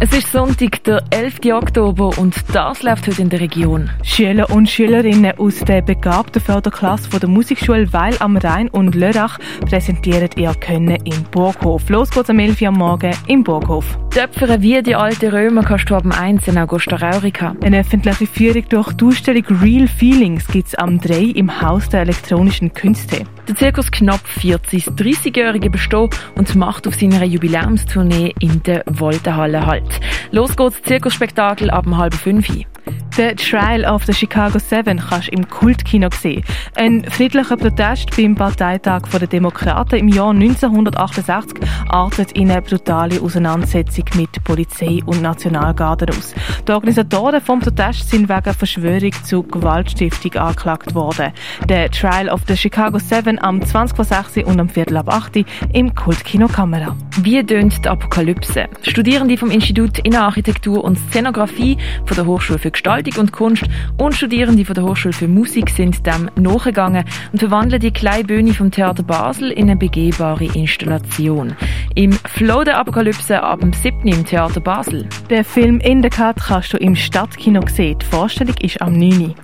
Es ist Sonntag, der 11. Oktober und das läuft heute in der Region. Schüler und Schülerinnen aus der begabten Förderklasse von der Musikschule Weil am Rhein und Lörrach präsentieren ihr Können im Burghof. Los geht's am 11. Uhr am Morgen im Burghof. Töpfern wie die alten Römer kannst du ab dem 1. in Augusta Raurica. Eine öffentliche Führung durch die Ausstellung Real Feelings gibt's am 3 im Haus der elektronischen Künste. Der Zirkus Knapp feiert sein 30-jährige Bestehen und macht auf seiner Jubiläumstournee in der Woltenhalle Halt. Los geht's, Zirkusspektakel ab halb fünf. The Trial of the Chicago Seven kannst du im Kultkino sehen. Ein friedlicher Protest beim Parteitag der Demokraten im Jahr 1968 artet in eine brutale Auseinandersetzung mit Polizei und Nationalgarde aus. Die Organisatoren vom Protest sind wegen Verschwörung zu Gewaltstiftung angeklagt worden. The Trial of the Chicago Seven am 20.06 und am Viertel ab 8 im Kultkino Kamera. Wie tönt die Apokalypse? Studierende vom Institut Innenarchitektur und Szenografie von der Hochschule für Gestaltung und Kunst und Studierende von der Hochschule für Musik sind dem nachgegangen und verwandeln die kleine Bühne vom Theater Basel in eine begehbare Installation. Im Flow der Apokalypse ab dem 7. im Theater Basel. Den Film In the Cut kannst du im Stadtkino sehen. Die Vorstellung ist am 9.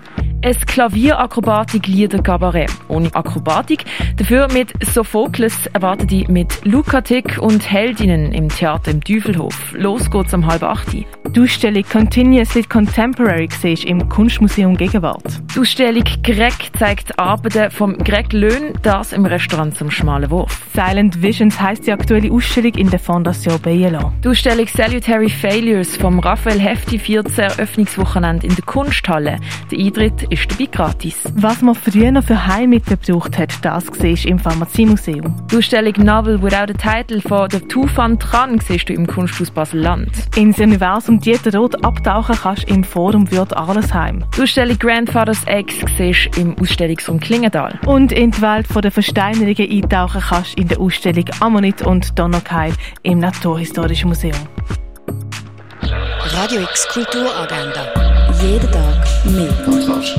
Ein Klavierakrobatik-Lieder-Kabarett. Ohne Akrobatik. Dafür mit Sophokles erwartet die mit Lukatik und Heldinnen im Theater im Teufelhof. Los geht's um halb acht. Die Ausstellung Continuously Contemporary siehst im Kunstmuseum Gegenwart. Die Ausstellung Greg zeigt Arbeiten vom Greg Löhn, das im Restaurant zum Schmalen Wurf. Silent Visions heisst die aktuelle Ausstellung in der Fondation Bielo. Die Ausstellung Salutary Failures vom Raphael Hefti feiert das Eröffnungswochenende in der Kunsthalle. Der Eintritt ist dabei gratis. Was man früher noch für Heilmittel gebraucht hat, das siehst im Pharmaziemuseum. Die Ausstellung Novel Without a Title von der Tufan Tran siehst du im Kunsthaus Basel-Land. Ins Universum Dieter Roth abtauchen kannst im Forum Würth Arlesheim. Die Ausstellung Grandfather's Eggs siehst im Ausstellungsraum Klingendal. Und in die Welt der Versteinerungen eintauchen kannst in der Ausstellung Ammonit und Donnerkeil im Naturhistorischen Museum. Radio X Kulturagenda. Jeden Tag mehr. Kontrast.